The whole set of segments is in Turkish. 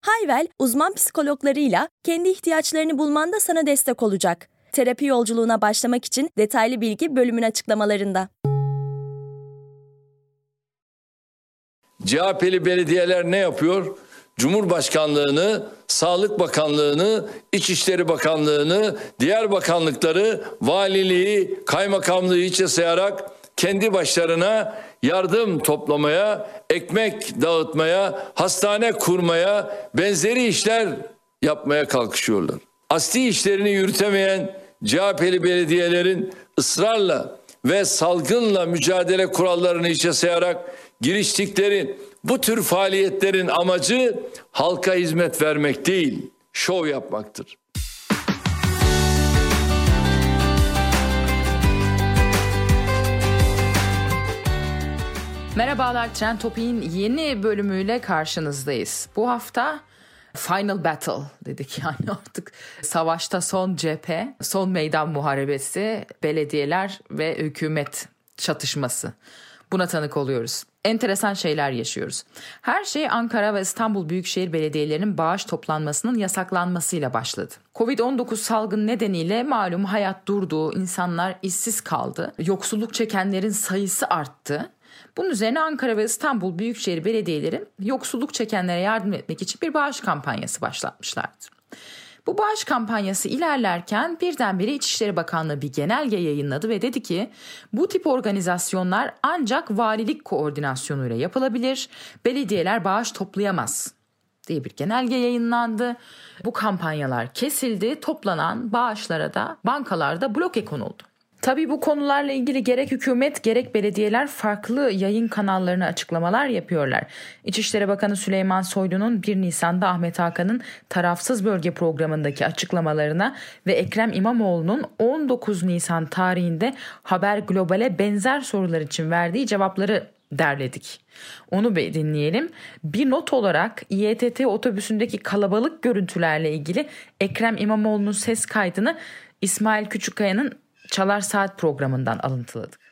Hayvel, uzman psikologlarıyla kendi ihtiyaçlarını bulmanda sana destek olacak. Terapi yolculuğuna başlamak için detaylı bilgi bölümün açıklamalarında. CHP'li belediyeler ne yapıyor? Cumhurbaşkanlığını, Sağlık Bakanlığını, İçişleri Bakanlığını, diğer bakanlıkları, valiliği, kaymakamlığı hiçe sayarak kendi başlarına yardım toplamaya, ekmek dağıtmaya, hastane kurmaya, benzeri işler yapmaya kalkışıyorlar. Asli işlerini yürütemeyen CHP'li belediyelerin ısrarla ve salgınla mücadele kurallarını içe sayarak giriştikleri bu tür faaliyetlerin amacı halka hizmet vermek değil, şov yapmaktır. Merhabalar Trend Topik'in yeni bölümüyle karşınızdayız. Bu hafta Final Battle dedik yani artık savaşta son cephe, son meydan muharebesi, belediyeler ve hükümet çatışması. Buna tanık oluyoruz. Enteresan şeyler yaşıyoruz. Her şey Ankara ve İstanbul Büyükşehir Belediyelerinin bağış toplanmasının yasaklanmasıyla başladı. Covid-19 salgın nedeniyle malum hayat durdu, insanlar işsiz kaldı, yoksulluk çekenlerin sayısı arttı. Bunun üzerine Ankara ve İstanbul Büyükşehir Belediyeleri yoksulluk çekenlere yardım etmek için bir bağış kampanyası başlatmışlardı. Bu bağış kampanyası ilerlerken birdenbire İçişleri Bakanlığı bir genelge yayınladı ve dedi ki bu tip organizasyonlar ancak valilik koordinasyonuyla yapılabilir, belediyeler bağış toplayamaz diye bir genelge yayınlandı. Bu kampanyalar kesildi, toplanan bağışlara da bankalarda bloke konuldu. Tabii bu konularla ilgili gerek hükümet gerek belediyeler farklı yayın kanallarına açıklamalar yapıyorlar. İçişleri Bakanı Süleyman Soylu'nun 1 Nisan'da Ahmet Hakan'ın tarafsız bölge programındaki açıklamalarına ve Ekrem İmamoğlu'nun 19 Nisan tarihinde Haber Global'e benzer sorular için verdiği cevapları derledik. Onu bir dinleyelim. Bir not olarak İETT otobüsündeki kalabalık görüntülerle ilgili Ekrem İmamoğlu'nun ses kaydını İsmail Küçükkaya'nın Çalar Saat programından alıntıladık.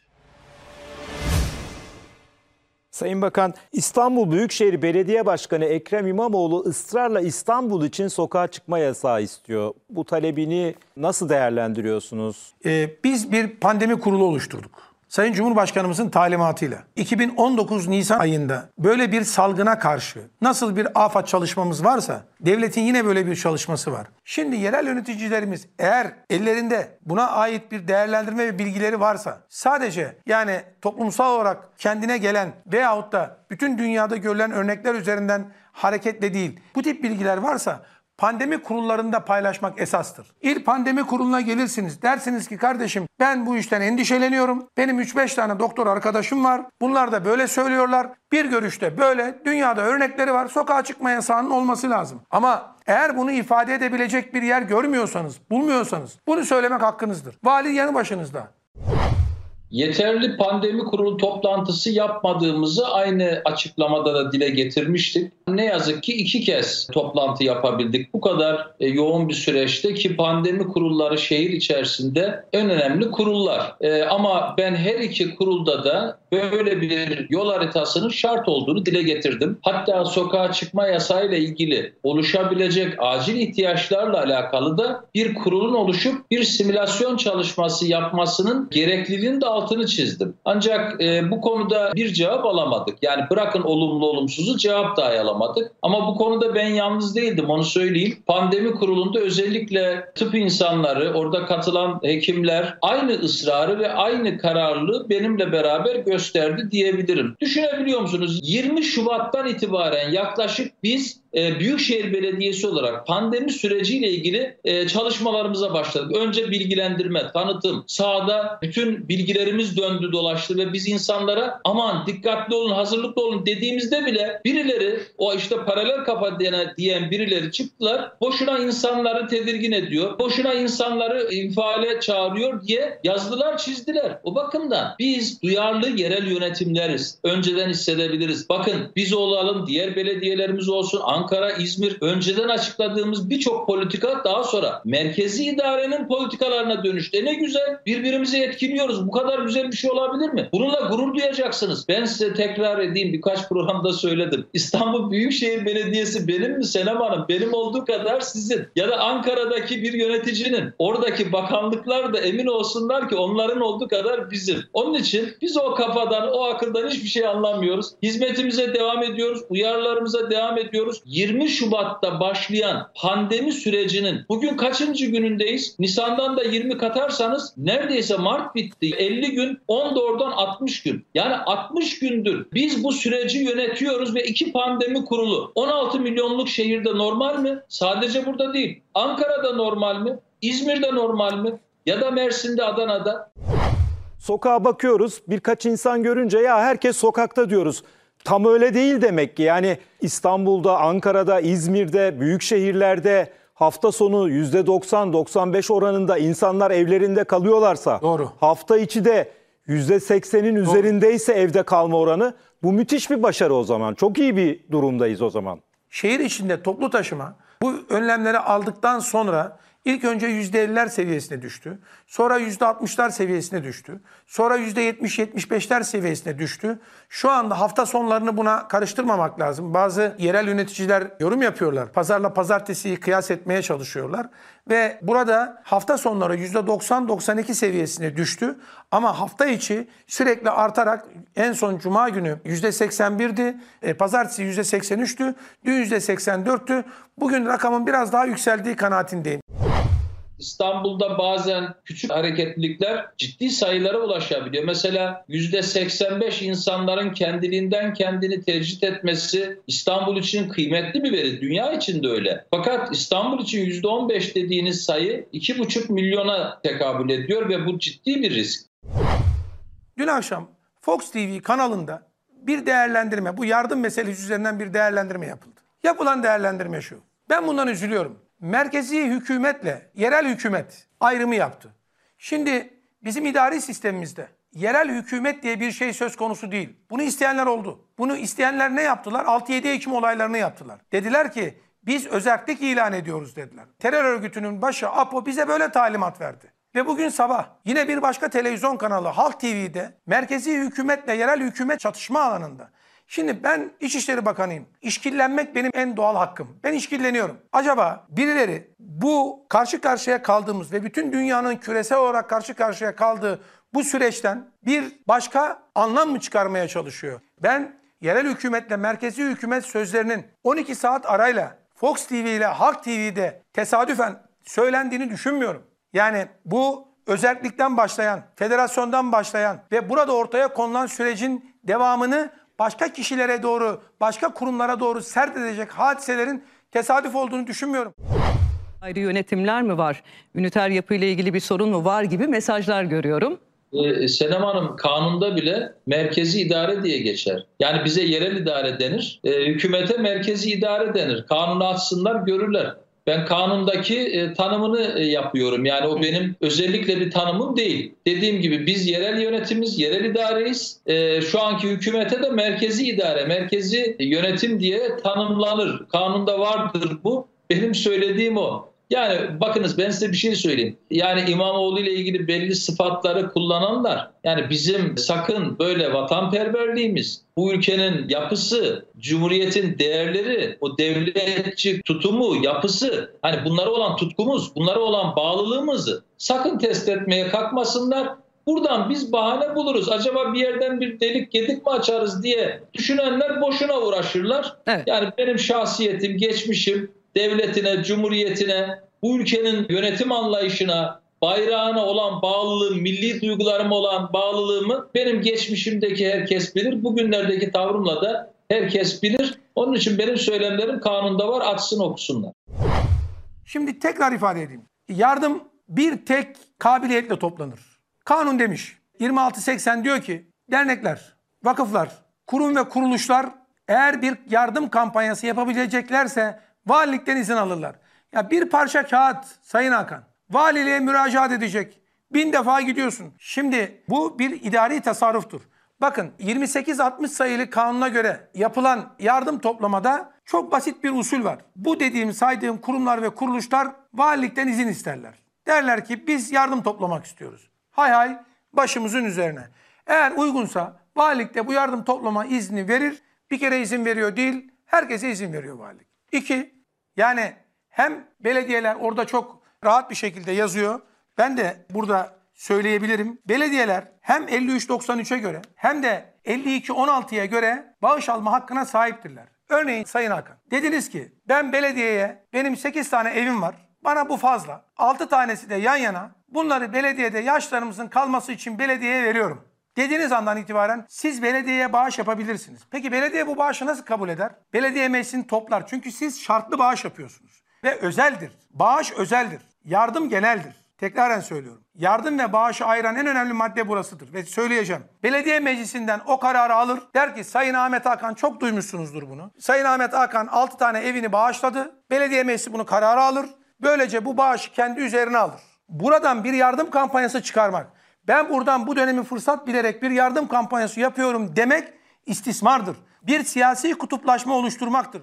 Sayın Bakan, İstanbul Büyükşehir Belediye Başkanı Ekrem İmamoğlu ısrarla İstanbul için sokağa çıkma yasağı istiyor. Bu talebini nasıl değerlendiriyorsunuz? Ee, biz bir pandemi kurulu oluşturduk. Sayın Cumhurbaşkanımızın talimatıyla 2019 Nisan ayında böyle bir salgına karşı nasıl bir afet çalışmamız varsa devletin yine böyle bir çalışması var. Şimdi yerel yöneticilerimiz eğer ellerinde buna ait bir değerlendirme ve bilgileri varsa sadece yani toplumsal olarak kendine gelen veyahut da bütün dünyada görülen örnekler üzerinden hareketle değil bu tip bilgiler varsa pandemi kurullarında paylaşmak esastır. İlk pandemi kuruluna gelirsiniz. Dersiniz ki kardeşim ben bu işten endişeleniyorum. Benim 3-5 tane doktor arkadaşım var. Bunlar da böyle söylüyorlar. Bir görüşte böyle dünyada örnekleri var. Sokağa çıkma yasağının olması lazım. Ama eğer bunu ifade edebilecek bir yer görmüyorsanız, bulmuyorsanız bunu söylemek hakkınızdır. Vali yanı başınızda yeterli pandemi kurulu toplantısı yapmadığımızı aynı açıklamada da dile getirmiştik. Ne yazık ki iki kez toplantı yapabildik. Bu kadar e, yoğun bir süreçte ki pandemi kurulları şehir içerisinde en önemli kurullar. E, ama ben her iki kurulda da böyle bir yol haritasının şart olduğunu dile getirdim. Hatta sokağa çıkma yasayla ilgili oluşabilecek acil ihtiyaçlarla alakalı da bir kurulun oluşup bir simülasyon çalışması yapmasının gerekliliğini de altını çizdim. Ancak e, bu konuda bir cevap alamadık. Yani bırakın olumlu olumsuzu cevap dahi alamadık. Ama bu konuda ben yalnız değildim onu söyleyeyim. Pandemi kurulunda özellikle tıp insanları, orada katılan hekimler aynı ısrarı ve aynı kararlılığı benimle beraber gösterdi diyebilirim. Düşünebiliyor musunuz? 20 Şubat'tan itibaren yaklaşık biz Büyükşehir Belediyesi olarak pandemi süreciyle ilgili e, çalışmalarımıza başladık. Önce bilgilendirme, tanıtım, sahada bütün bilgilerimiz döndü dolaştı ve biz insanlara aman dikkatli olun, hazırlıklı olun dediğimizde bile birileri o işte paralel kafa diyen birileri çıktılar. Boşuna insanları tedirgin ediyor. Boşuna insanları infiale çağırıyor diye yazdılar, çizdiler. O bakımdan biz duyarlı yerel yönetimleriz. Önceden hissedebiliriz. Bakın biz olalım, diğer belediyelerimiz olsun, İzmir önceden açıkladığımız birçok politika daha sonra merkezi idarenin politikalarına dönüştü. E ne güzel birbirimizi etkiliyoruz. Bu kadar güzel bir şey olabilir mi? Bununla gurur duyacaksınız. Ben size tekrar edeyim birkaç programda söyledim. İstanbul Büyükşehir Belediyesi benim mi Senem Hanım? Benim olduğu kadar sizin. Ya da Ankara'daki bir yöneticinin. Oradaki bakanlıklar da emin olsunlar ki onların olduğu kadar bizim. Onun için biz o kafadan, o akıldan hiçbir şey anlamıyoruz. Hizmetimize devam ediyoruz. Uyarılarımıza devam ediyoruz. 20 Şubat'ta başlayan pandemi sürecinin bugün kaçıncı günündeyiz? Nisan'dan da 20 katarsanız neredeyse Mart bitti. 50 gün, 10 da oradan 60 gün. Yani 60 gündür biz bu süreci yönetiyoruz ve iki pandemi kurulu 16 milyonluk şehirde normal mi? Sadece burada değil. Ankara'da normal mi? İzmir'de normal mi? Ya da Mersin'de, Adana'da. Sokağa bakıyoruz birkaç insan görünce ya herkes sokakta diyoruz. Tam öyle değil demek ki. Yani İstanbul'da, Ankara'da, İzmir'de, büyük şehirlerde hafta sonu %90-95 oranında insanlar evlerinde kalıyorlarsa, Doğru. hafta içi de %80'in üzerindeyse evde kalma oranı bu müthiş bir başarı o zaman. Çok iyi bir durumdayız o zaman. Şehir içinde toplu taşıma bu önlemleri aldıktan sonra ilk önce %50'ler seviyesine düştü. Sonra %60'lar seviyesine düştü. Sonra %70-75'ler seviyesine düştü. Şu anda hafta sonlarını buna karıştırmamak lazım. Bazı yerel yöneticiler yorum yapıyorlar. Pazarla pazartesiyi kıyas etmeye çalışıyorlar. Ve burada hafta sonları %90-92 seviyesine düştü. Ama hafta içi sürekli artarak en son cuma günü %81'di. E, pazartesi %83'tü. Dün %84'tü. Bugün rakamın biraz daha yükseldiği kanaatindeyim. İstanbul'da bazen küçük hareketlilikler ciddi sayılara ulaşabiliyor. Mesela %85 insanların kendiliğinden kendini tercih etmesi İstanbul için kıymetli bir veri. Dünya için de öyle. Fakat İstanbul için %15 dediğiniz sayı 2,5 milyona tekabül ediyor ve bu ciddi bir risk. Dün akşam Fox TV kanalında bir değerlendirme, bu yardım meselesi üzerinden bir değerlendirme yapıldı. Yapılan değerlendirme şu. Ben bundan üzülüyorum. Merkezi hükümetle yerel hükümet ayrımı yaptı. Şimdi bizim idari sistemimizde yerel hükümet diye bir şey söz konusu değil. Bunu isteyenler oldu. Bunu isteyenler ne yaptılar? 6-7 Ekim olaylarını yaptılar. Dediler ki biz özellik ilan ediyoruz dediler. Terör örgütünün başı APO bize böyle talimat verdi. Ve bugün sabah yine bir başka televizyon kanalı Halk TV'de merkezi hükümetle yerel hükümet çatışma alanında. Şimdi ben İçişleri Bakanıyım. İşkillenmek benim en doğal hakkım. Ben işkilleniyorum. Acaba birileri bu karşı karşıya kaldığımız ve bütün dünyanın küresel olarak karşı karşıya kaldığı bu süreçten bir başka anlam mı çıkarmaya çalışıyor? Ben yerel hükümetle merkezi hükümet sözlerinin 12 saat arayla Fox TV ile Halk TV'de tesadüfen söylendiğini düşünmüyorum. Yani bu özellikten başlayan, federasyondan başlayan ve burada ortaya konulan sürecin devamını başka kişilere doğru, başka kurumlara doğru sert edecek hadiselerin tesadüf olduğunu düşünmüyorum. Ayrı yönetimler mi var? Üniter yapıyla ilgili bir sorun mu var gibi mesajlar görüyorum. Ee, Senem Hanım kanunda bile merkezi idare diye geçer. Yani bize yerel idare denir, e, hükümete merkezi idare denir. Kanunu açsınlar görürler. Ben kanundaki e, tanımını e, yapıyorum. Yani o benim özellikle bir tanımım değil. Dediğim gibi biz yerel yönetimiz, yerel idareyiz. E, şu anki hükümete de merkezi idare, merkezi yönetim diye tanımlanır. Kanunda vardır bu. Benim söylediğim o. Yani bakınız ben size bir şey söyleyeyim. Yani İmamoğlu ile ilgili belli sıfatları kullananlar yani bizim sakın böyle vatanperverliğimiz, bu ülkenin yapısı, cumhuriyetin değerleri, o devletçi tutumu, yapısı, hani bunlara olan tutkumuz, bunlara olan bağlılığımızı sakın test etmeye kalkmasınlar. Buradan biz bahane buluruz. Acaba bir yerden bir delik gedik mi açarız diye düşünenler boşuna uğraşırlar. Evet. Yani benim şahsiyetim, geçmişim, devletine, cumhuriyetine, bu ülkenin yönetim anlayışına, bayrağına olan bağlılığım, milli duygularıma olan bağlılığımı benim geçmişimdeki herkes bilir. Bugünlerdeki tavrımla da herkes bilir. Onun için benim söylemlerim kanunda var açsın okusunlar. Şimdi tekrar ifade edeyim. Yardım bir tek kabiliyetle toplanır. Kanun demiş. 2680 diyor ki dernekler, vakıflar, kurum ve kuruluşlar eğer bir yardım kampanyası yapabileceklerse valilikten izin alırlar. Ya bir parça kağıt Sayın Hakan valiliğe müracaat edecek. Bin defa gidiyorsun. Şimdi bu bir idari tasarruftur. Bakın 28-60 sayılı kanuna göre yapılan yardım toplamada çok basit bir usul var. Bu dediğim saydığım kurumlar ve kuruluşlar valilikten izin isterler. Derler ki biz yardım toplamak istiyoruz. Hay hay başımızın üzerine. Eğer uygunsa valilikte bu yardım toplama izni verir. Bir kere izin veriyor değil, herkese izin veriyor valilik. İki, yani hem belediyeler orada çok rahat bir şekilde yazıyor. Ben de burada söyleyebilirim. Belediyeler hem 53.93'e göre hem de 52.16'ya göre bağış alma hakkına sahiptirler. Örneğin Sayın Hakan dediniz ki ben belediyeye benim 8 tane evim var. Bana bu fazla. 6 tanesi de yan yana. Bunları belediyede yaşlarımızın kalması için belediyeye veriyorum. Dediğiniz andan itibaren siz belediyeye bağış yapabilirsiniz. Peki belediye bu bağışı nasıl kabul eder? Belediye meclisini toplar. Çünkü siz şartlı bağış yapıyorsunuz. Ve özeldir. Bağış özeldir. Yardım geneldir. Tekraren söylüyorum. Yardım ve bağışı ayıran en önemli madde burasıdır. Ve söyleyeceğim. Belediye meclisinden o kararı alır. Der ki Sayın Ahmet Hakan çok duymuşsunuzdur bunu. Sayın Ahmet Hakan 6 tane evini bağışladı. Belediye meclisi bunu kararı alır. Böylece bu bağışı kendi üzerine alır. Buradan bir yardım kampanyası çıkarmak, ben buradan bu dönemi fırsat bilerek bir yardım kampanyası yapıyorum demek istismardır. Bir siyasi kutuplaşma oluşturmaktır.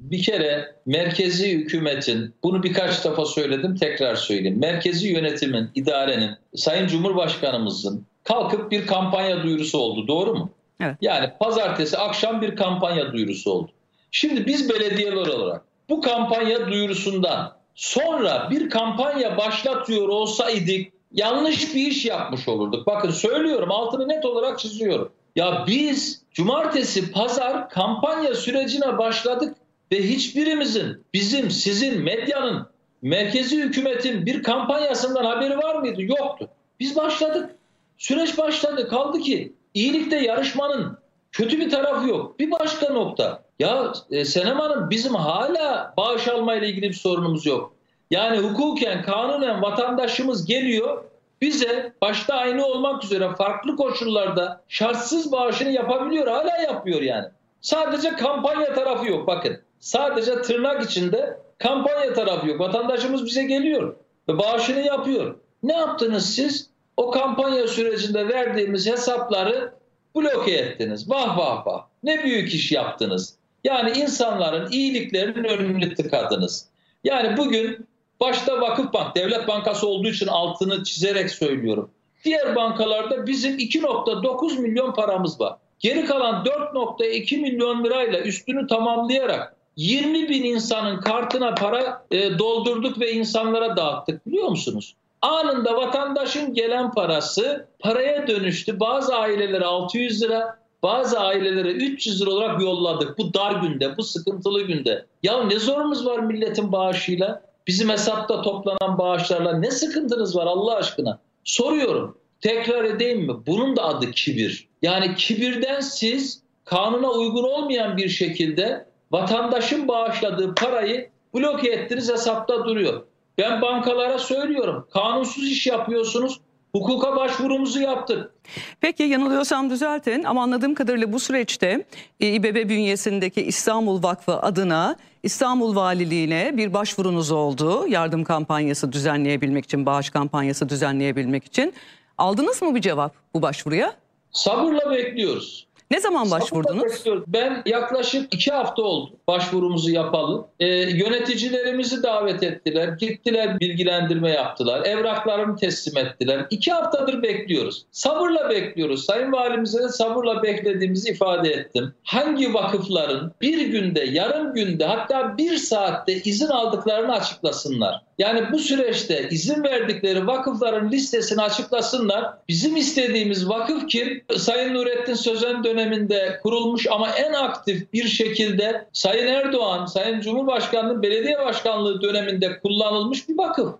Bir kere merkezi hükümetin, bunu birkaç defa söyledim tekrar söyleyeyim. Merkezi yönetimin, idarenin, Sayın Cumhurbaşkanımızın kalkıp bir kampanya duyurusu oldu. Doğru mu? Evet. Yani pazartesi akşam bir kampanya duyurusu oldu. Şimdi biz belediyeler olarak bu kampanya duyurusundan sonra bir kampanya başlatıyor olsaydık yanlış bir iş yapmış olurduk. Bakın söylüyorum altını net olarak çiziyorum. Ya biz cumartesi pazar kampanya sürecine başladık ve hiçbirimizin bizim sizin medyanın merkezi hükümetin bir kampanyasından haberi var mıydı? Yoktu. Biz başladık. Süreç başladı. Kaldı ki iyilikte yarışmanın kötü bir tarafı yok. Bir başka nokta. Ya e, Senem Hanım bizim hala bağış almayla ilgili bir sorunumuz yok. Yani hukuken, kanunen vatandaşımız geliyor bize başta aynı olmak üzere farklı koşullarda şartsız bağışını yapabiliyor. Hala yapıyor yani. Sadece kampanya tarafı yok bakın. Sadece tırnak içinde kampanya tarafı yok. Vatandaşımız bize geliyor ve bağışını yapıyor. Ne yaptınız siz? O kampanya sürecinde verdiğimiz hesapları bloke ettiniz. Vah vah vah. Ne büyük iş yaptınız. Yani insanların iyiliklerinin önünü tıkadınız. Yani bugün başta Vakıfbank, devlet bankası olduğu için altını çizerek söylüyorum. Diğer bankalarda bizim 2.9 milyon paramız var. Geri kalan 4.2 milyon lirayla üstünü tamamlayarak 20 bin insanın kartına para e, doldurduk ve insanlara dağıttık biliyor musunuz? Anında vatandaşın gelen parası paraya dönüştü. Bazı ailelere 600 lira, bazı ailelere 300 lira olarak yolladık. Bu dar günde, bu sıkıntılı günde. Ya ne zorumuz var milletin bağışıyla? Bizim hesapta toplanan bağışlarla ne sıkıntınız var Allah aşkına? Soruyorum. Tekrar edeyim mi? Bunun da adı kibir. Yani kibirden siz kanuna uygun olmayan bir şekilde vatandaşın bağışladığı parayı bloke ettiniz hesapta duruyor. Ben bankalara söylüyorum. Kanunsuz iş yapıyorsunuz. Hukuka başvurumuzu yaptık. Peki yanılıyorsam düzeltin ama anladığım kadarıyla bu süreçte e, İBB bünyesindeki İstanbul Vakfı adına İstanbul Valiliğine bir başvurunuz oldu. Yardım kampanyası düzenleyebilmek için, bağış kampanyası düzenleyebilmek için. Aldınız mı bir cevap bu başvuruya? Sabırla bekliyoruz. Ne zaman başvurdunuz? Ben yaklaşık iki hafta oldu başvurumuzu yapalı. Ee, yöneticilerimizi davet ettiler. Gittiler bilgilendirme yaptılar. Evraklarını teslim ettiler. İki haftadır bekliyoruz. Sabırla bekliyoruz. Sayın Valimize de sabırla beklediğimizi ifade ettim. Hangi vakıfların bir günde, yarım günde hatta bir saatte izin aldıklarını açıklasınlar. Yani bu süreçte izin verdikleri vakıfların listesini açıklasınlar. Bizim istediğimiz vakıf kim? Sayın Nurettin Sözen döneminde kurulmuş ama en aktif bir şekilde Sayın Erdoğan, Sayın Cumhurbaşkanlığı belediye başkanlığı döneminde kullanılmış bir vakıf.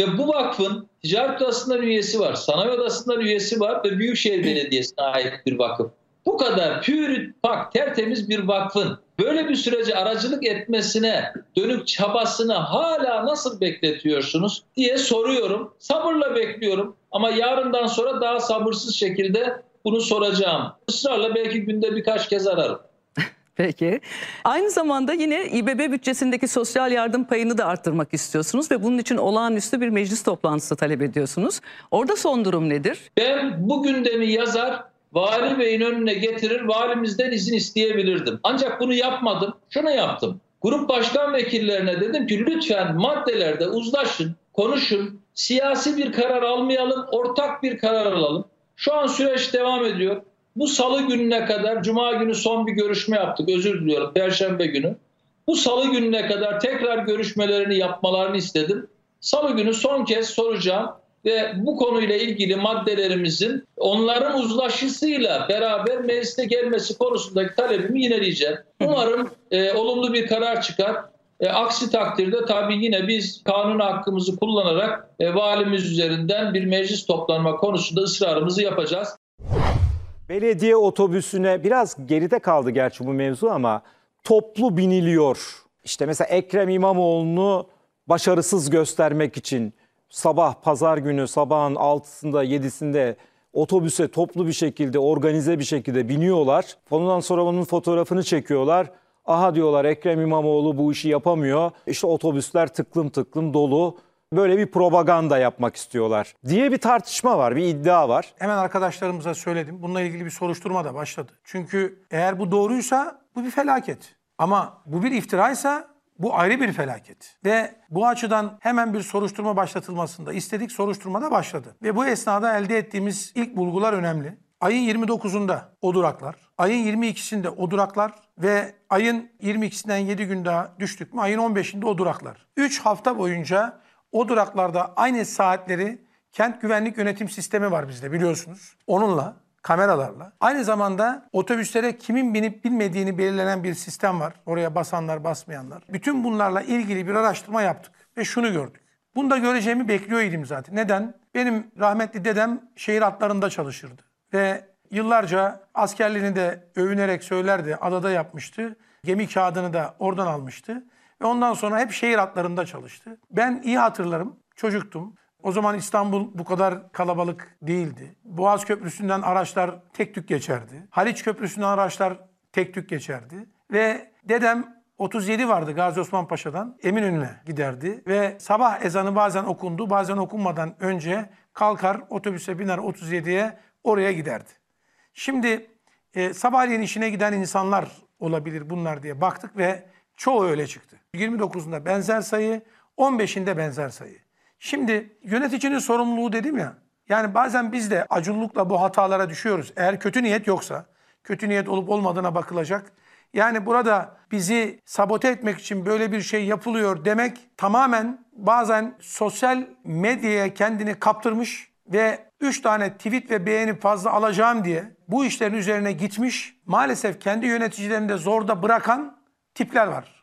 Ve bu vakfın ticaret odasından üyesi var, sanayi odasından üyesi var ve Büyükşehir Belediyesi'ne ait bir vakıf. bu kadar pür pak tertemiz bir vakfın böyle bir sürece aracılık etmesine dönük çabasını hala nasıl bekletiyorsunuz diye soruyorum. Sabırla bekliyorum ama yarından sonra daha sabırsız şekilde bunu soracağım. Israrla belki günde birkaç kez ararım. Peki. Aynı zamanda yine İBB bütçesindeki sosyal yardım payını da arttırmak istiyorsunuz ve bunun için olağanüstü bir meclis toplantısı talep ediyorsunuz. Orada son durum nedir? Ben bu gündemi yazar, vali beyin önüne getirir, valimizden izin isteyebilirdim. Ancak bunu yapmadım. Şunu yaptım. Grup başkan vekillerine dedim ki lütfen maddelerde uzlaşın, konuşun, siyasi bir karar almayalım, ortak bir karar alalım. Şu an süreç devam ediyor. Bu salı gününe kadar, cuma günü son bir görüşme yaptık, özür diliyorum, perşembe günü. Bu salı gününe kadar tekrar görüşmelerini yapmalarını istedim. Salı günü son kez soracağım ve bu konuyla ilgili maddelerimizin onların uzlaşısıyla beraber mecliste gelmesi konusundaki talebimi yineleyeceğim. Umarım e, olumlu bir karar çıkar. E, aksi takdirde tabii yine biz kanun hakkımızı kullanarak e, valimiz üzerinden bir meclis toplanma konusunda ısrarımızı yapacağız. Belediye otobüsüne biraz geride kaldı gerçi bu mevzu ama toplu biniliyor. İşte mesela Ekrem İmamoğlu'nu başarısız göstermek için sabah pazar günü sabahın 6'sında 7'sinde otobüse toplu bir şekilde organize bir şekilde biniyorlar. Ondan sonra onun fotoğrafını çekiyorlar. Aha diyorlar Ekrem İmamoğlu bu işi yapamıyor. İşte otobüsler tıklım tıklım dolu. Böyle bir propaganda yapmak istiyorlar diye bir tartışma var, bir iddia var. Hemen arkadaşlarımıza söyledim. Bununla ilgili bir soruşturma da başladı. Çünkü eğer bu doğruysa bu bir felaket. Ama bu bir iftiraysa bu ayrı bir felaket. Ve bu açıdan hemen bir soruşturma başlatılmasında istedik. Soruşturma da başladı. Ve bu esnada elde ettiğimiz ilk bulgular önemli. Ayın 29'unda o duraklar, ayın 22'sinde o duraklar ve ayın 22'sinden 7 gün daha düştük mü ayın 15'inde o duraklar. 3 hafta boyunca o duraklarda aynı saatleri kent güvenlik yönetim sistemi var bizde biliyorsunuz. Onunla kameralarla. Aynı zamanda otobüslere kimin binip binmediğini belirlenen bir sistem var. Oraya basanlar, basmayanlar. Bütün bunlarla ilgili bir araştırma yaptık ve şunu gördük. Bunu da göreceğimi bekliyor idim zaten. Neden? Benim rahmetli dedem şehir hatlarında çalışırdı. Ve yıllarca askerliğini de övünerek söylerdi. Adada yapmıştı. Gemi kağıdını da oradan almıştı. Ve ondan sonra hep şehir hatlarında çalıştı. Ben iyi hatırlarım. Çocuktum. O zaman İstanbul bu kadar kalabalık değildi. Boğaz Köprüsü'nden araçlar tek tük geçerdi. Haliç Köprüsü'nden araçlar tek tük geçerdi. Ve dedem 37 vardı Gazi Osman Paşa'dan Eminönü'ne giderdi. Ve sabah ezanı bazen okundu, bazen okunmadan önce kalkar otobüse biner 37'ye oraya giderdi. Şimdi e, sabahleyin işine giden insanlar olabilir bunlar diye baktık ve çoğu öyle çıktı. 29'unda benzer sayı, 15'inde benzer sayı. Şimdi yöneticinin sorumluluğu dedim ya. Yani bazen biz de acunlukla bu hatalara düşüyoruz. Eğer kötü niyet yoksa, kötü niyet olup olmadığına bakılacak. Yani burada bizi sabote etmek için böyle bir şey yapılıyor demek tamamen bazen sosyal medyaya kendini kaptırmış ve 3 tane tweet ve beğeni fazla alacağım diye bu işlerin üzerine gitmiş. Maalesef kendi yöneticilerini de zorda bırakan tipler var.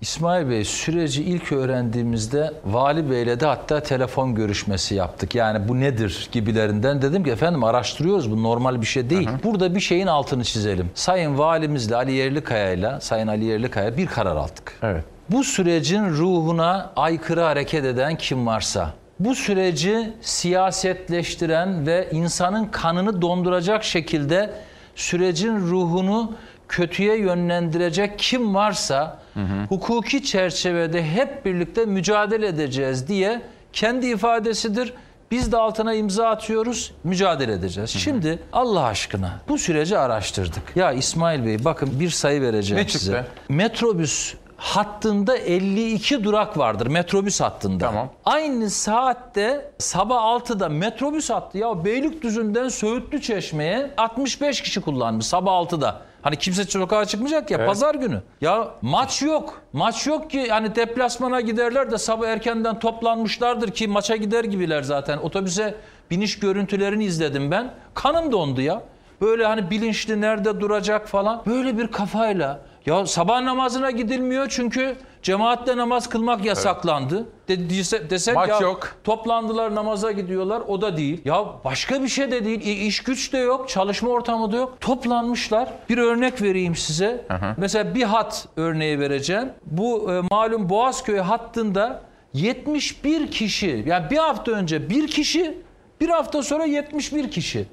İsmail Bey süreci ilk öğrendiğimizde Vali Bey'le de hatta telefon görüşmesi yaptık. Yani bu nedir gibilerinden dedim ki efendim araştırıyoruz bu normal bir şey değil. Hı hı. Burada bir şeyin altını çizelim. Sayın Valimizle Ali Yerlikaya ile Sayın Ali Yerlikaya bir karar aldık. Evet. Bu sürecin ruhuna aykırı hareket eden kim varsa bu süreci siyasetleştiren ve insanın kanını donduracak şekilde sürecin ruhunu kötüye yönlendirecek kim varsa hı hı. hukuki çerçevede hep birlikte mücadele edeceğiz diye kendi ifadesidir. Biz de altına imza atıyoruz, mücadele edeceğiz. Hı hı. Şimdi Allah aşkına bu süreci araştırdık. Ya İsmail Bey bakın bir sayı vereceğim ne size. Çıktı? Metrobüs hattında 52 durak vardır metrobüs hattında. Tamam. Aynı saatte sabah 6'da metrobüs hattı ya Beylikdüzü'nden Söğütlü Çeşme'ye 65 kişi kullanmış sabah 6'da. Hani kimse sokağa çıkmayacak ya evet. pazar günü. Ya maç yok. Maç yok ki hani deplasmana giderler de sabah erkenden toplanmışlardır ki maça gider gibiler zaten. Otobüse biniş görüntülerini izledim ben. Kanım dondu ya. Böyle hani bilinçli nerede duracak falan. Böyle bir kafayla Ya sabah namazına gidilmiyor çünkü cemaatle namaz kılmak yasaklandı. De, dese- desek Maç ya yok. toplandılar namaza gidiyorlar o da değil. Ya başka bir şey de değil. İ- iş güç de yok, çalışma ortamı da yok. Toplanmışlar. Bir örnek vereyim size. Mesela bir hat örneği vereceğim. Bu e, malum Boğazköy hattında 71 kişi yani bir hafta önce bir kişi bir hafta sonra 71 kişi.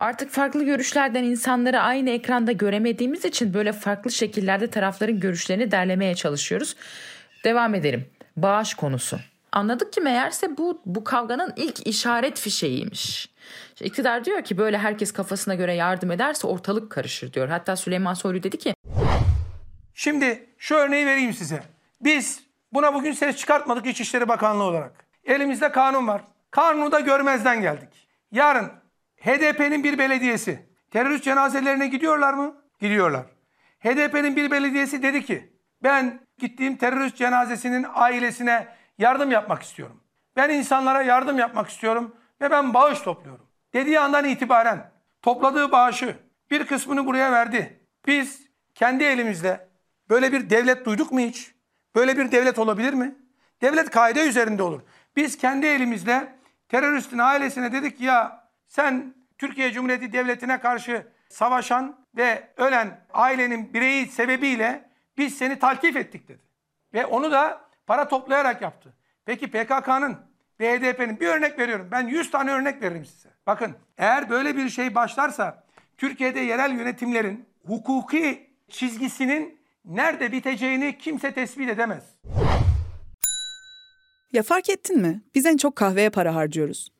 Artık farklı görüşlerden insanları aynı ekranda göremediğimiz için böyle farklı şekillerde tarafların görüşlerini derlemeye çalışıyoruz. Devam edelim. Bağış konusu. Anladık ki meğerse bu bu kavganın ilk işaret fişeğiymiş. İşte İktidar diyor ki böyle herkes kafasına göre yardım ederse ortalık karışır diyor. Hatta Süleyman Soylu dedi ki Şimdi şu örneği vereyim size. Biz buna bugün ses çıkartmadık İçişleri Bakanlığı olarak. Elimizde kanun var. Kanunu da görmezden geldik. Yarın HDP'nin bir belediyesi terörist cenazelerine gidiyorlar mı? Gidiyorlar. HDP'nin bir belediyesi dedi ki ben gittiğim terörist cenazesinin ailesine yardım yapmak istiyorum. Ben insanlara yardım yapmak istiyorum ve ben bağış topluyorum. Dediği andan itibaren topladığı bağışı bir kısmını buraya verdi. Biz kendi elimizle böyle bir devlet duyduk mu hiç? Böyle bir devlet olabilir mi? Devlet kaide üzerinde olur. Biz kendi elimizle teröristin ailesine dedik ya sen Türkiye Cumhuriyeti Devleti'ne karşı savaşan ve ölen ailenin bireyi sebebiyle biz seni talkif ettik dedi. Ve onu da para toplayarak yaptı. Peki PKK'nın ve HDP'nin bir örnek veriyorum. Ben 100 tane örnek veririm size. Bakın eğer böyle bir şey başlarsa Türkiye'de yerel yönetimlerin hukuki çizgisinin nerede biteceğini kimse tespit edemez. Ya fark ettin mi? Biz en çok kahveye para harcıyoruz.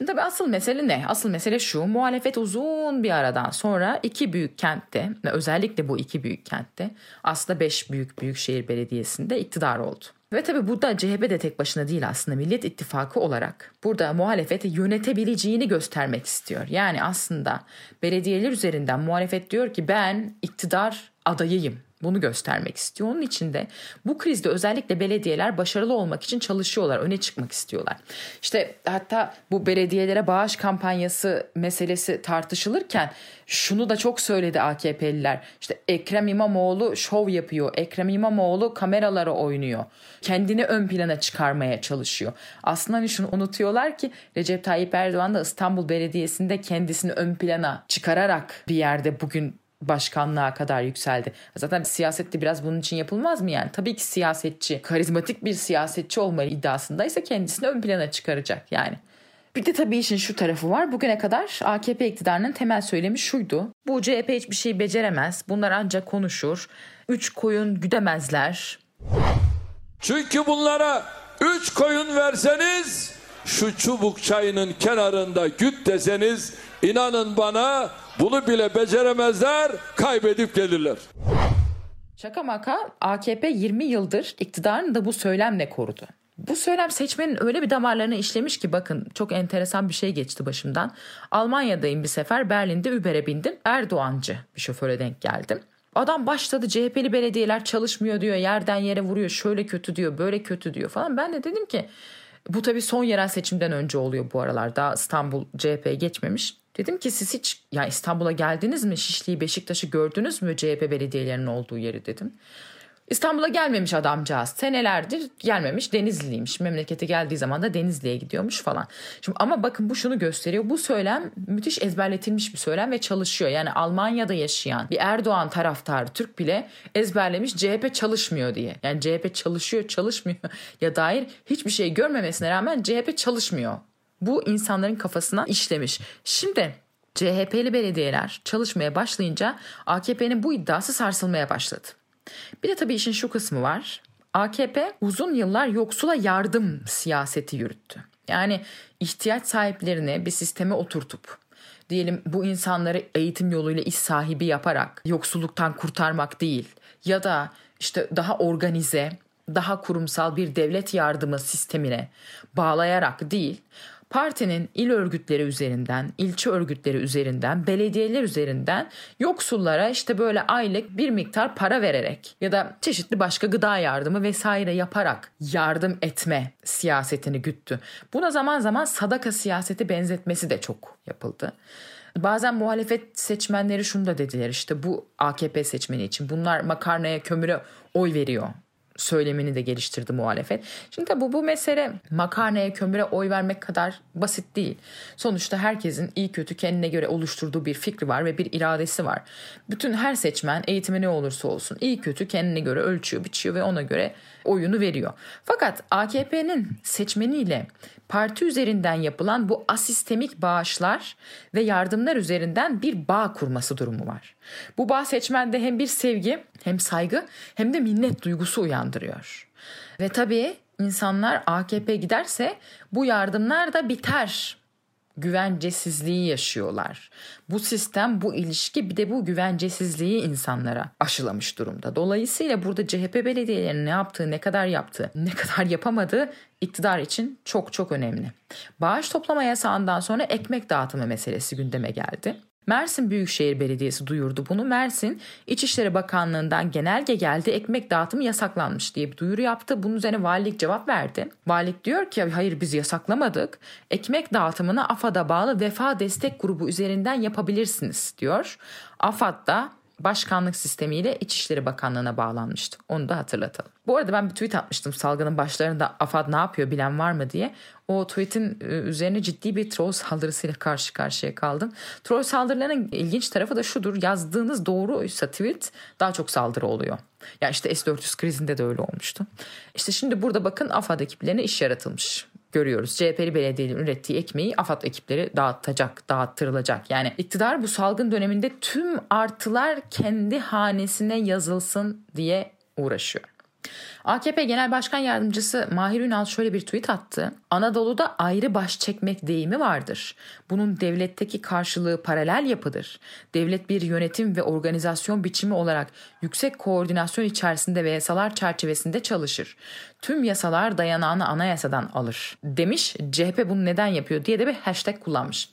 Şimdi tabii asıl mesele ne? Asıl mesele şu. Muhalefet uzun bir aradan sonra iki büyük kentte ve özellikle bu iki büyük kentte aslında beş büyük büyükşehir belediyesinde iktidar oldu. Ve tabii burada CHP de tek başına değil aslında Millet İttifakı olarak burada muhalefeti yönetebileceğini göstermek istiyor. Yani aslında belediyeler üzerinden muhalefet diyor ki ben iktidar adayıyım. Bunu göstermek istiyor. Onun için de bu krizde özellikle belediyeler başarılı olmak için çalışıyorlar, öne çıkmak istiyorlar. İşte hatta bu belediyelere bağış kampanyası meselesi tartışılırken şunu da çok söyledi AKP'liler. İşte Ekrem İmamoğlu şov yapıyor. Ekrem İmamoğlu kameralara oynuyor. Kendini ön plana çıkarmaya çalışıyor. Aslında hani şunu unutuyorlar ki Recep Tayyip Erdoğan da İstanbul Belediyesi'nde kendisini ön plana çıkararak bir yerde bugün başkanlığa kadar yükseldi. Zaten siyasette biraz bunun için yapılmaz mı yani? Tabii ki siyasetçi, karizmatik bir siyasetçi olma iddiasındaysa kendisini ön plana çıkaracak yani. Bir de tabii işin şu tarafı var. Bugüne kadar AKP iktidarının temel söylemi şuydu. Bu CHP hiçbir şey beceremez. Bunlar ancak konuşur. Üç koyun güdemezler. Çünkü bunlara üç koyun verseniz şu çubuk çayının kenarında güt deseniz inanın bana bunu bile beceremezler kaybedip gelirler. Şaka maka AKP 20 yıldır iktidarını da bu söylemle korudu. Bu söylem seçmenin öyle bir damarlarına işlemiş ki bakın çok enteresan bir şey geçti başımdan. Almanya'dayım bir sefer Berlin'de Uber'e bindim. Erdoğancı bir şoföre denk geldim. Adam başladı CHP'li belediyeler çalışmıyor diyor yerden yere vuruyor şöyle kötü diyor böyle kötü diyor falan. Ben de dedim ki bu tabii son yerel seçimden önce oluyor bu aralar daha İstanbul CHP'ye geçmemiş. Dedim ki siz hiç ya İstanbul'a geldiniz mi? Şişli'yi Beşiktaş'ı gördünüz mü CHP belediyelerinin olduğu yeri dedim. İstanbul'a gelmemiş adamcağız. Senelerdir gelmemiş Denizliymiş. Memlekete geldiği zaman da Denizli'ye gidiyormuş falan. Şimdi ama bakın bu şunu gösteriyor. Bu söylem müthiş ezberletilmiş bir söylem ve çalışıyor. Yani Almanya'da yaşayan bir Erdoğan taraftarı Türk bile ezberlemiş CHP çalışmıyor diye. Yani CHP çalışıyor çalışmıyor ya dair hiçbir şey görmemesine rağmen CHP çalışmıyor. Bu insanların kafasına işlemiş. Şimdi CHP'li belediyeler çalışmaya başlayınca AKP'nin bu iddiası sarsılmaya başladı. Bir de tabii işin şu kısmı var. AKP uzun yıllar yoksula yardım siyaseti yürüttü. Yani ihtiyaç sahiplerine bir sisteme oturtup diyelim bu insanları eğitim yoluyla iş sahibi yaparak yoksulluktan kurtarmak değil ya da işte daha organize, daha kurumsal bir devlet yardımı sistemine bağlayarak değil, partinin il örgütleri üzerinden, ilçe örgütleri üzerinden, belediyeler üzerinden yoksullara işte böyle aylık bir miktar para vererek ya da çeşitli başka gıda yardımı vesaire yaparak yardım etme siyasetini güttü. Buna zaman zaman sadaka siyaseti benzetmesi de çok yapıldı. Bazen muhalefet seçmenleri şunu da dediler işte bu AKP seçmeni için bunlar makarnaya kömüre oy veriyor söylemini de geliştirdi muhalefet. Şimdi tabi bu, bu mesele makarnaya kömüre oy vermek kadar basit değil. Sonuçta herkesin iyi kötü kendine göre oluşturduğu bir fikri var ve bir iradesi var. Bütün her seçmen eğitimi ne olursa olsun iyi kötü kendine göre ölçüyor, biçiyor ve ona göre oyunu veriyor. Fakat AKP'nin seçmeniyle parti üzerinden yapılan bu asistemik bağışlar ve yardımlar üzerinden bir bağ kurması durumu var. Bu bağ seçmende hem bir sevgi hem saygı hem de minnet duygusu uyandırıyor. Ve tabii insanlar AKP giderse bu yardımlar da biter güvencesizliği yaşıyorlar. Bu sistem, bu ilişki bir de bu güvencesizliği insanlara aşılamış durumda. Dolayısıyla burada CHP belediyelerinin ne yaptığı, ne kadar yaptığı, ne kadar yapamadığı iktidar için çok çok önemli. Bağış toplama yasağından sonra ekmek dağıtımı meselesi gündeme geldi. Mersin Büyükşehir Belediyesi duyurdu bunu. Mersin İçişleri Bakanlığı'ndan genelge geldi ekmek dağıtımı yasaklanmış diye bir duyuru yaptı. Bunun üzerine valilik cevap verdi. Valilik diyor ki hayır biz yasaklamadık. Ekmek dağıtımını AFAD'a bağlı Vefa Destek Grubu üzerinden yapabilirsiniz diyor. AFAD da başkanlık sistemiyle İçişleri Bakanlığı'na bağlanmıştı. Onu da hatırlatalım. Bu arada ben bir tweet atmıştım salgının başlarında AFAD ne yapıyor bilen var mı diye. O tweetin e, üzerine ciddi bir troll saldırısıyla karşı karşıya kaldım. Troll saldırılarının ilginç tarafı da şudur. Yazdığınız doğruysa tweet daha çok saldırı oluyor. Ya işte S-400 krizinde de öyle olmuştu. İşte şimdi burada bakın AFAD ekiplerine iş yaratılmış görüyoruz. CHP'li belediyenin ürettiği ekmeği AFAD ekipleri dağıtacak, dağıttırılacak. Yani iktidar bu salgın döneminde tüm artılar kendi hanesine yazılsın diye uğraşıyor. AKP Genel Başkan Yardımcısı Mahir Ünal şöyle bir tweet attı. Anadolu'da ayrı baş çekmek deyimi vardır. Bunun devletteki karşılığı paralel yapıdır. Devlet bir yönetim ve organizasyon biçimi olarak yüksek koordinasyon içerisinde ve yasalar çerçevesinde çalışır. Tüm yasalar dayanağını anayasadan alır. Demiş CHP bunu neden yapıyor diye de bir hashtag kullanmış.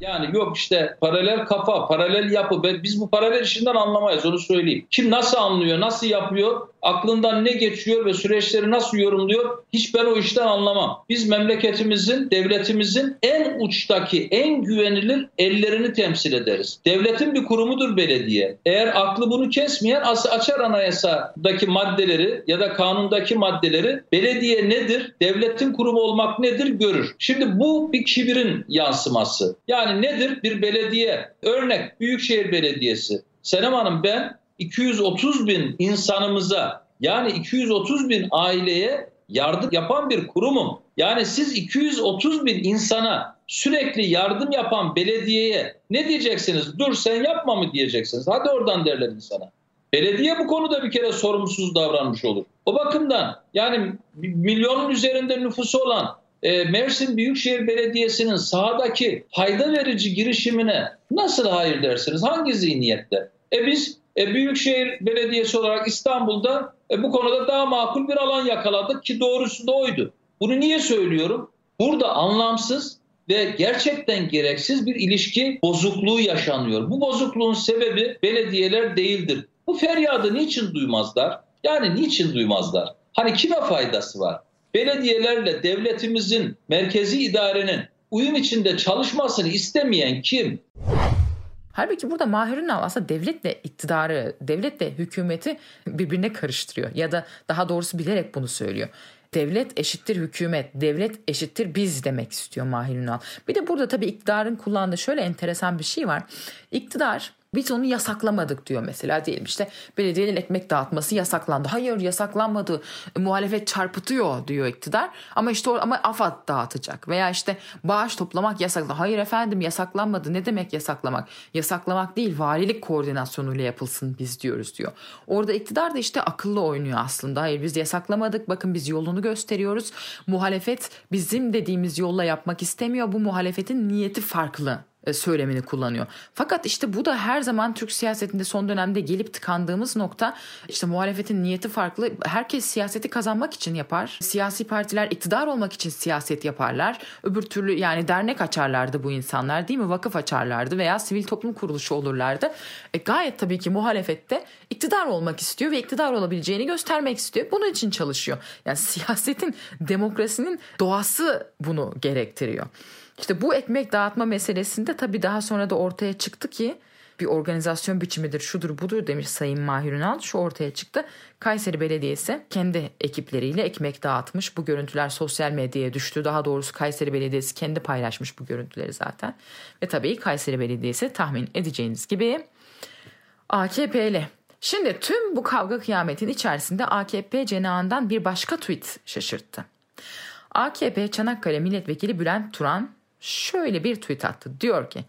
Yani yok işte paralel kafa, paralel yapı. Biz bu paralel işinden anlamayız onu söyleyeyim. Kim nasıl anlıyor, nasıl yapıyor, aklından ne geçiyor ve süreçleri nasıl yorumluyor hiç ben o işten anlamam. Biz memleketimizin, devletimizin en uçtaki, en güvenilir ellerini temsil ederiz. Devletin bir kurumudur belediye. Eğer aklı bunu kesmeyen açar anayasadaki maddeleri ya da kanundaki maddeleri belediye nedir, devletin kurumu olmak nedir görür. Şimdi bu bir kibirin yansıması. Yani nedir? Bir belediye, örnek Büyükşehir Belediyesi. Senem Hanım ben 230 bin insanımıza yani 230 bin aileye yardım yapan bir kurumum. Yani siz 230 bin insana sürekli yardım yapan belediyeye ne diyeceksiniz? Dur sen yapma mı diyeceksiniz? Hadi oradan derler insana. Belediye bu konuda bir kere sorumsuz davranmış olur. O bakımdan yani milyonun üzerinde nüfusu olan e, Mersin Büyükşehir Belediyesi'nin sahadaki fayda verici girişimine nasıl hayır dersiniz? Hangi zihniyetle? E biz e, Büyükşehir Belediyesi olarak İstanbul'da e, bu konuda daha makul bir alan yakaladık ki doğrusu da oydu. Bunu niye söylüyorum? Burada anlamsız ve gerçekten gereksiz bir ilişki bozukluğu yaşanıyor. Bu bozukluğun sebebi belediyeler değildir. Bu feryadı niçin duymazlar? Yani niçin duymazlar? Hani kime faydası var? Belediyelerle devletimizin, merkezi idarenin uyum içinde çalışmasını istemeyen kim? Halbuki burada Mahir Ünal aslında devletle iktidarı, devletle hükümeti birbirine karıştırıyor. Ya da daha doğrusu bilerek bunu söylüyor. Devlet eşittir hükümet, devlet eşittir biz demek istiyor Mahir Ünal. Bir de burada tabii iktidarın kullandığı şöyle enteresan bir şey var. İktidar biz onu yasaklamadık diyor mesela diyelim işte belediyenin ekmek dağıtması yasaklandı. Hayır yasaklanmadı. E, muhalefet çarpıtıyor diyor iktidar. Ama işte ama AFAD dağıtacak veya işte bağış toplamak yasaklı. Hayır efendim yasaklanmadı. Ne demek yasaklamak? Yasaklamak değil valilik koordinasyonuyla yapılsın biz diyoruz diyor. Orada iktidar da işte akıllı oynuyor aslında. Hayır biz yasaklamadık. Bakın biz yolunu gösteriyoruz. Muhalefet bizim dediğimiz yolla yapmak istemiyor. Bu muhalefetin niyeti farklı söylemini kullanıyor. Fakat işte bu da her zaman Türk siyasetinde son dönemde gelip tıkandığımız nokta işte muhalefetin niyeti farklı. Herkes siyaseti kazanmak için yapar. Siyasi partiler iktidar olmak için siyaset yaparlar. Öbür türlü yani dernek açarlardı bu insanlar değil mi? Vakıf açarlardı veya sivil toplum kuruluşu olurlardı. E gayet tabii ki muhalefette iktidar olmak istiyor ve iktidar olabileceğini göstermek istiyor. Bunun için çalışıyor. Yani siyasetin, demokrasinin doğası bunu gerektiriyor. İşte bu ekmek dağıtma meselesinde tabii daha sonra da ortaya çıktı ki bir organizasyon biçimidir, şudur budur demiş Sayın Mahir Ünal. Şu ortaya çıktı. Kayseri Belediyesi kendi ekipleriyle ekmek dağıtmış. Bu görüntüler sosyal medyaya düştü. Daha doğrusu Kayseri Belediyesi kendi paylaşmış bu görüntüleri zaten. Ve tabii Kayseri Belediyesi tahmin edeceğiniz gibi AKP'li. Şimdi tüm bu kavga kıyametin içerisinde AKP cenahından bir başka tweet şaşırttı. AKP Çanakkale Milletvekili Bülent Turan şöyle bir tweet attı. Diyor ki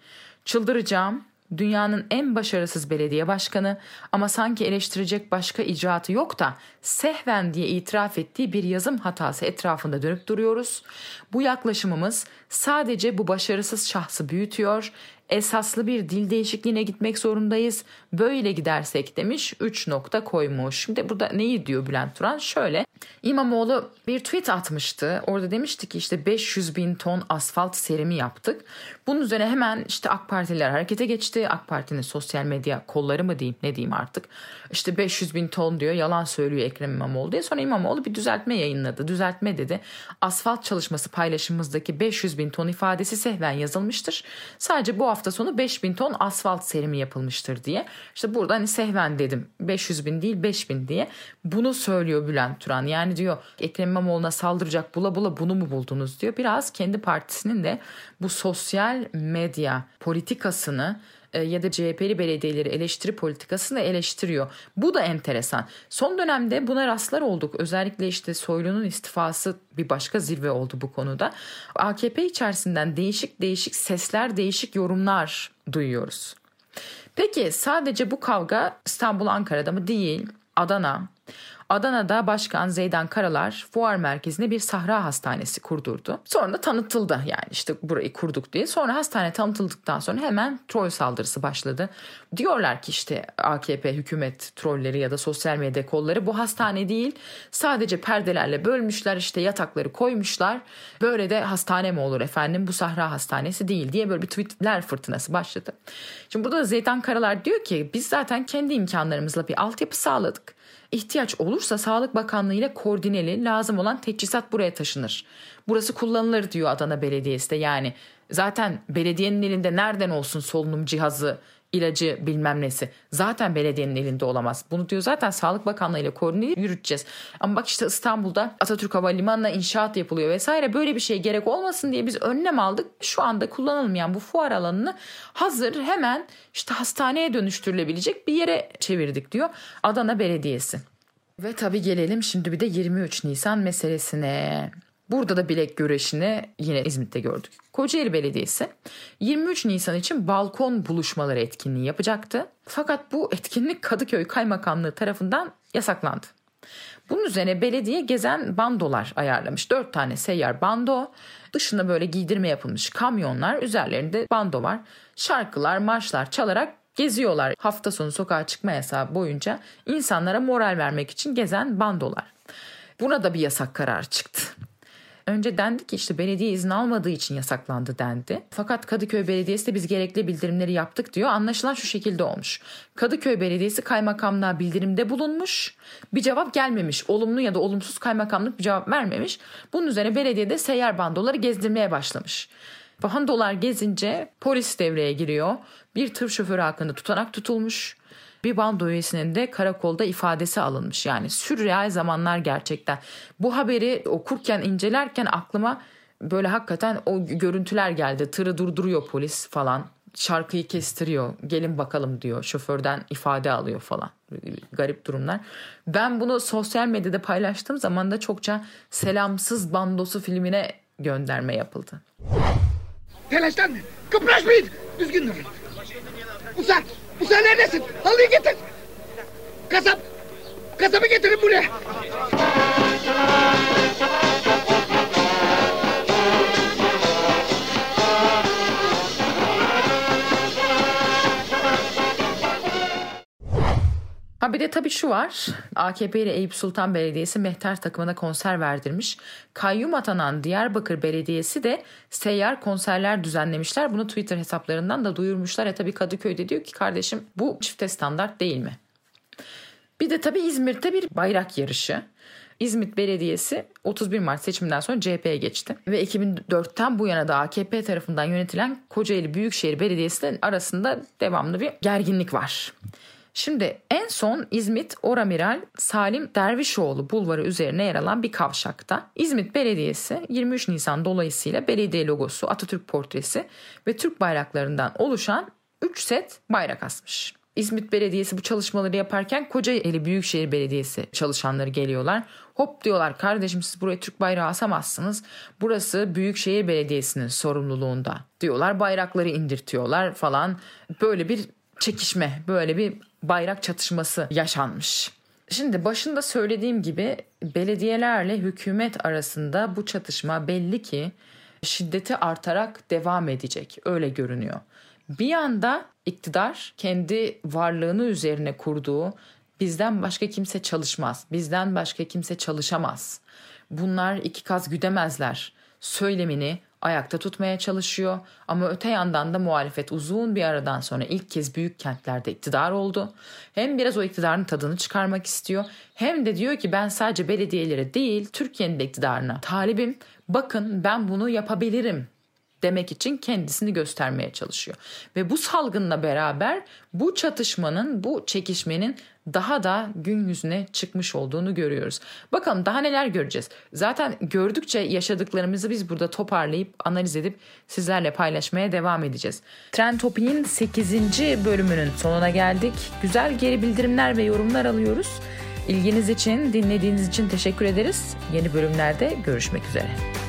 çıldıracağım dünyanın en başarısız belediye başkanı ama sanki eleştirecek başka icraatı yok da sehven diye itiraf ettiği bir yazım hatası etrafında dönüp duruyoruz. Bu yaklaşımımız sadece bu başarısız şahsı büyütüyor esaslı bir dil değişikliğine gitmek zorundayız. Böyle gidersek demiş 3 nokta koymuş. Şimdi burada neyi diyor Bülent Turan? Şöyle İmamoğlu bir tweet atmıştı. Orada demişti ki işte 500 bin ton asfalt serimi yaptık. Bunun üzerine hemen işte AK Partililer harekete geçti. AK Parti'nin sosyal medya kolları mı diyeyim ne diyeyim artık. İşte 500 bin ton diyor yalan söylüyor Ekrem İmamoğlu diye. Sonra İmamoğlu bir düzeltme yayınladı. Düzeltme dedi. Asfalt çalışması paylaşımımızdaki 500 bin ton ifadesi sehven yazılmıştır. Sadece bu hafta sonu 5 bin ton asfalt serimi yapılmıştır diye. İşte burada hani sehven dedim 500 bin değil 5 bin diye. Bunu söylüyor Bülent Turan. Yani diyor Ekrem İmamoğlu'na saldıracak bula bula bunu mu buldunuz diyor. Biraz kendi partisinin de bu sosyal medya politikasını e, ya da CHP'li belediyeleri eleştiri politikasını eleştiriyor. Bu da enteresan. Son dönemde buna rastlar olduk. Özellikle işte Soylu'nun istifası bir başka zirve oldu bu konuda. AKP içerisinden değişik değişik sesler, değişik yorumlar duyuyoruz. Peki sadece bu kavga İstanbul Ankara'da mı değil? Adana, Adana'da Başkan Zeydan Karalar fuar merkezine bir sahra hastanesi kurdurdu. Sonra da tanıtıldı yani işte burayı kurduk diye. Sonra hastane tanıtıldıktan sonra hemen troll saldırısı başladı. Diyorlar ki işte AKP hükümet trolleri ya da sosyal medya kolları bu hastane değil sadece perdelerle bölmüşler işte yatakları koymuşlar. Böyle de hastane mi olur efendim bu sahra hastanesi değil diye böyle bir tweetler fırtınası başladı. Şimdi burada Zeydan Karalar diyor ki biz zaten kendi imkanlarımızla bir altyapı sağladık. İhtiyaç olursa Sağlık Bakanlığı ile koordineli lazım olan teçhizat buraya taşınır. Burası kullanılır diyor Adana Belediyesi de yani. Zaten belediyenin elinde nereden olsun solunum cihazı, ilacı bilmem nesi. Zaten belediyenin elinde olamaz. Bunu diyor zaten Sağlık Bakanlığı ile koordineli yürüteceğiz. Ama bak işte İstanbul'da Atatürk Havalimanı'na inşaat yapılıyor vesaire. Böyle bir şey gerek olmasın diye biz önlem aldık. Şu anda kullanılmayan bu fuar alanını hazır hemen işte hastaneye dönüştürülebilecek bir yere çevirdik diyor Adana Belediyesi. Ve tabii gelelim şimdi bir de 23 Nisan meselesine. Burada da bilek güreşini yine İzmit'te gördük. Kocaeli Belediyesi 23 Nisan için balkon buluşmaları etkinliği yapacaktı. Fakat bu etkinlik Kadıköy Kaymakamlığı tarafından yasaklandı. Bunun üzerine belediye gezen bandolar ayarlamış. Dört tane seyyar bando. Dışında böyle giydirme yapılmış kamyonlar. Üzerlerinde bando var. Şarkılar, marşlar çalarak geziyorlar. Hafta sonu sokağa çıkma yasağı boyunca insanlara moral vermek için gezen bandolar. Buna da bir yasak kararı çıktı. Önce dendi ki işte belediye izin almadığı için yasaklandı dendi. Fakat Kadıköy Belediyesi de biz gerekli bildirimleri yaptık diyor. Anlaşılan şu şekilde olmuş. Kadıköy Belediyesi kaymakamlığa bildirimde bulunmuş. Bir cevap gelmemiş. Olumlu ya da olumsuz kaymakamlık bir cevap vermemiş. Bunun üzerine belediyede seyyar bandoları gezdirmeye başlamış. Vandolar gezince polis devreye giriyor. Bir tır şoförü hakkında tutanak tutulmuş. Bir bando üyesinin de karakolda ifadesi alınmış. Yani sürreal zamanlar gerçekten. Bu haberi okurken, incelerken aklıma böyle hakikaten o görüntüler geldi. Tırı durduruyor polis falan. Şarkıyı kestiriyor. Gelin bakalım diyor. Şoförden ifade alıyor falan. Garip durumlar. Ben bunu sosyal medyada paylaştığım zaman da çokça Selamsız Bandosu filmine gönderme yapıldı. Telaşlanma. Kıpraşmayın. Düzgün durun. Musa. Musa neredesin? Halıyı getir. Kasap. Kasabı getirin buraya. Ha bir de tabii şu var. AKP ile Eyüp Sultan Belediyesi mehter takımına konser verdirmiş. Kayyum atanan Diyarbakır Belediyesi de seyyar konserler düzenlemişler. Bunu Twitter hesaplarından da duyurmuşlar. E tabii Kadıköy'de diyor ki kardeşim bu çifte standart değil mi? Bir de tabii İzmir'de bir bayrak yarışı. İzmit Belediyesi 31 Mart seçiminden sonra CHP'ye geçti. Ve 2004'ten bu yana da AKP tarafından yönetilen Kocaeli Büyükşehir Belediyesi'nin arasında devamlı bir gerginlik var. Şimdi en son İzmit Oramiral Salim Dervişoğlu bulvarı üzerine yer alan bir kavşakta İzmit Belediyesi 23 Nisan dolayısıyla belediye logosu, Atatürk portresi ve Türk bayraklarından oluşan 3 set bayrak asmış. İzmit Belediyesi bu çalışmaları yaparken Kocaeli Büyükşehir Belediyesi çalışanları geliyorlar. Hop diyorlar kardeşim siz buraya Türk bayrağı asamazsınız. Burası Büyükşehir Belediyesi'nin sorumluluğunda diyorlar. Bayrakları indirtiyorlar falan. Böyle bir çekişme, böyle bir bayrak çatışması yaşanmış. Şimdi başında söylediğim gibi belediyelerle hükümet arasında bu çatışma belli ki şiddeti artarak devam edecek. Öyle görünüyor. Bir yanda iktidar kendi varlığını üzerine kurduğu bizden başka kimse çalışmaz, bizden başka kimse çalışamaz. Bunlar iki kaz güdemezler söylemini ayakta tutmaya çalışıyor. Ama öte yandan da muhalefet uzun bir aradan sonra ilk kez büyük kentlerde iktidar oldu. Hem biraz o iktidarın tadını çıkarmak istiyor hem de diyor ki ben sadece belediyelere değil Türkiye'nin de iktidarına talibim. Bakın ben bunu yapabilirim demek için kendisini göstermeye çalışıyor. Ve bu salgınla beraber bu çatışmanın, bu çekişmenin daha da gün yüzüne çıkmış olduğunu görüyoruz. Bakalım daha neler göreceğiz. Zaten gördükçe yaşadıklarımızı biz burada toparlayıp analiz edip sizlerle paylaşmaya devam edeceğiz. Trend Topi'nin 8. bölümünün sonuna geldik. Güzel geri bildirimler ve yorumlar alıyoruz. İlginiz için, dinlediğiniz için teşekkür ederiz. Yeni bölümlerde görüşmek üzere.